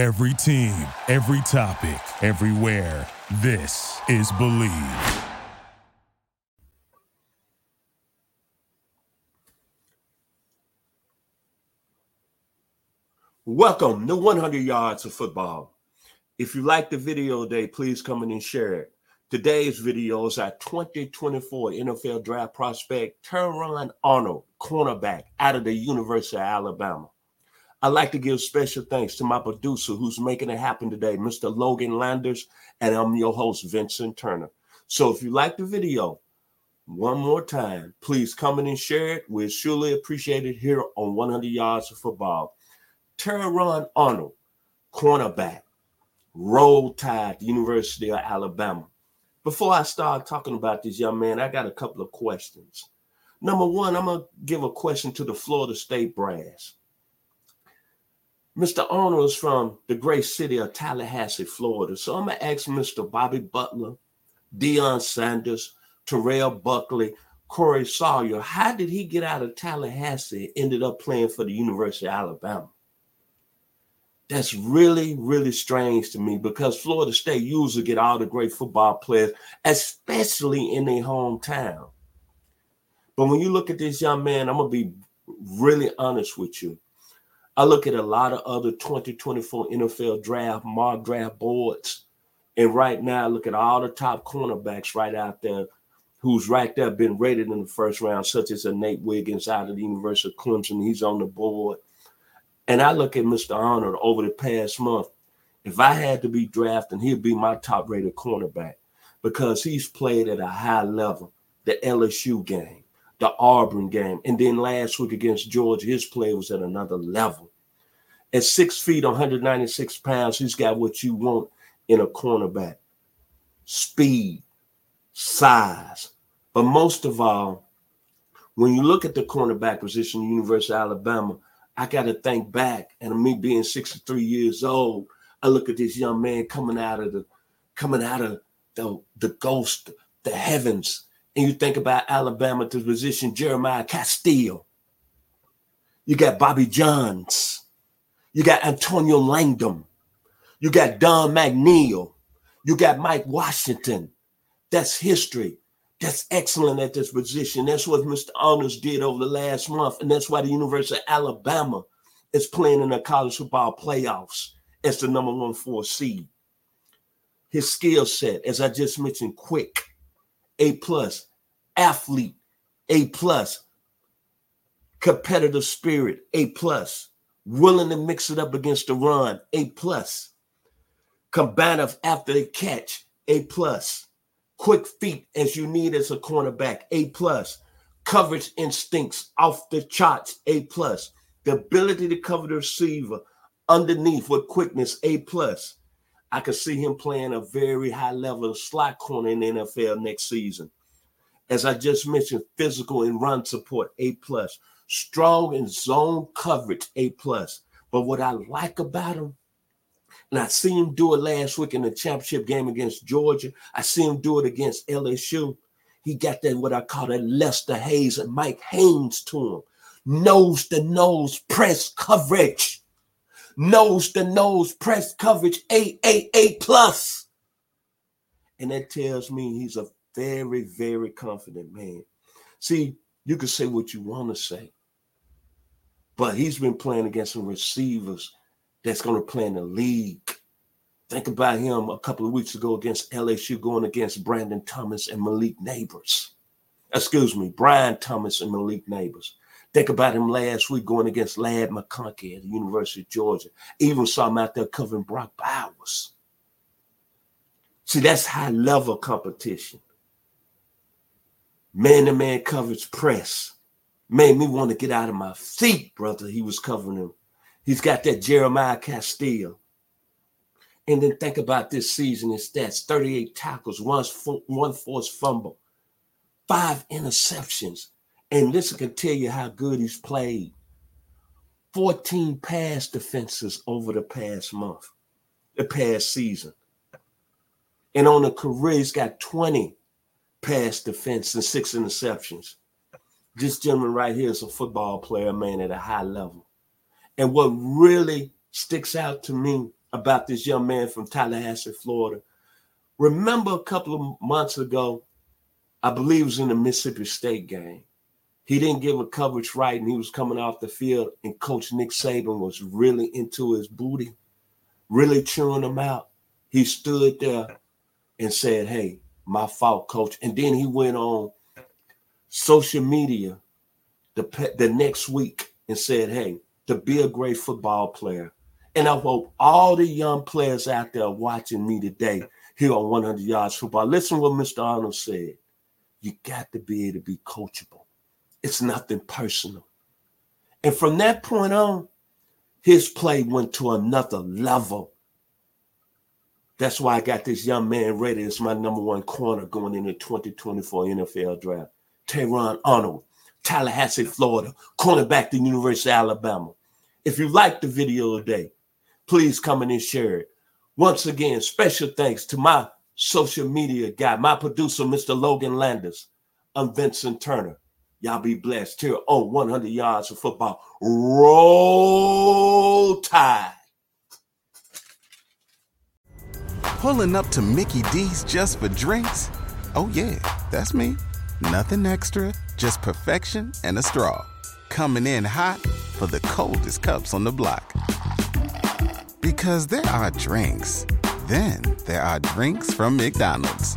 Every team, every topic, everywhere. This is Believe. Welcome to 100 Yards of Football. If you like the video today, please come in and share it. Today's video is our 2024 NFL draft prospect, Terrion Arnold, cornerback out of the University of Alabama. I'd like to give special thanks to my producer who's making it happen today, Mr. Logan Landers, and I'm your host, Vincent Turner. So if you like the video, one more time, please come in and share it. We'll surely appreciate it here on 100 Yards of Football. Terrion Arnold, cornerback, roll tide, University of Alabama. Before I start talking about this young man, I got a couple of questions. Number one, I'm going to give a question to the Florida State brass. Mr. Arnold is from the great city of Tallahassee, Florida. So I'm going to ask Mr. Bobby Butler, Deion Sanders, Terrell Buckley, Corey Sawyer, how did he get out of Tallahassee ended up playing for the University of Alabama? That's really, really strange to me because Florida State usually get all the great football players, especially in their hometown. But when you look at this young man, I'm going to be really honest with you. I look at a lot of other 2024 NFL draft, mock draft boards. And right now, look at all the top cornerbacks right out there who's right there been rated in the first round, such as a Nate Wiggins out of the University of Clemson. He's on the board. And I look at Mr. Arnold over the past month. If I had to be drafting, he'd be my top rated cornerback because he's played at a high level. The LSU game, the Auburn game, and then last week against Georgia, his play was at another level. At six feet, 196 pounds, he's got what you want in a cornerback speed, size. But most of all, when you look at the cornerback position, University of Alabama, I got to think back, and me being 63 years old, I look at this young man coming out of the coming out of the, the ghost, the heavens, and you think about Alabama to position Jeremiah Castille. You got Bobby Johns. You got Antonio Langham. You got Don McNeal. You got Mike Washington. That's history. That's excellent at this position. That's what Mr. Honors did over the last month. And that's why the University of Alabama is playing in the college football playoffs as the number one four seed. His skill set, as I just mentioned, quick, A plus, athlete, A plus, competitive spirit, A plus willing to mix it up against the run, A plus. Combative after the catch, A plus. Quick feet as you need as a cornerback, A plus. Coverage instincts off the charts, A plus. The ability to cover the receiver underneath with quickness, A plus. I could see him playing a very high level slot corner in the NFL next season. As I just mentioned, physical and run support, A plus strong in zone coverage, A plus. But what I like about him, and I see him do it last week in the championship game against Georgia. I see him do it against LSU. He got that what I call that Lester Hayes and Mike Haynes to him. Nose to nose press coverage. Nose to nose press coverage, A A A plus. And that tells me he's a very, very confident man. See, you can say what you want to say, but he's been playing against some receivers that's going to play in the league. Think about him a couple of weeks ago against LSU, going against Brandon Thomas and Malik Nabers. Excuse me, Brian Thomas and Malik Nabers. Think about him last week going against Ladd McConkey at the University of Georgia. Even saw him out there covering Brock Bowers. See, that's high level competition. Man to man coverage press made me want to get out of my seat, brother. He was covering him. He's got that Jeremiah Castille. And then think about this season in stats 38 tackles, one, one forced fumble, five interceptions. And this can tell you how good he's played 14 pass defenses over the past month, the past season. And on the career, he's got 20 pass defense and six interceptions. This gentleman right here is a football player, man, at a high level. And what really sticks out to me about this young man from Tallahassee, Florida. Remember a couple of months ago, I believe it was in the Mississippi State game. He didn't give a coverage right, and he was coming off the field, and Coach Nick Saban was really into his booty, really chewing him out. He stood there and said, Hey, my fault, coach. And then he went on social media the, the next week and said, Hey, to be a great football player. And I hope all the young players out there watching me today here on 100 Yards Football, listen what Mr. Arnold said. You got to be able to be coachable. It's nothing personal. And from that point on, his play went to another level. That's why I got this young man ready. It's my number one corner going into 2024 NFL draft. Terrion Arnold, Tallahassee, Florida, cornerback the University of Alabama. If you liked the video today, please come in and share it. Once again, special thanks to my social media guy, my producer, Mr. Logan Landers. I'm Vincent Turner. Y'all be blessed here on 100 Yards of Football. Roll Tide. Pulling up to Mickey D's just for drinks? Oh, yeah, that's me. Nothing extra, just perfection and a straw. Coming in hot for the coldest cups on the block. Because there are drinks, then there are drinks from McDonald's.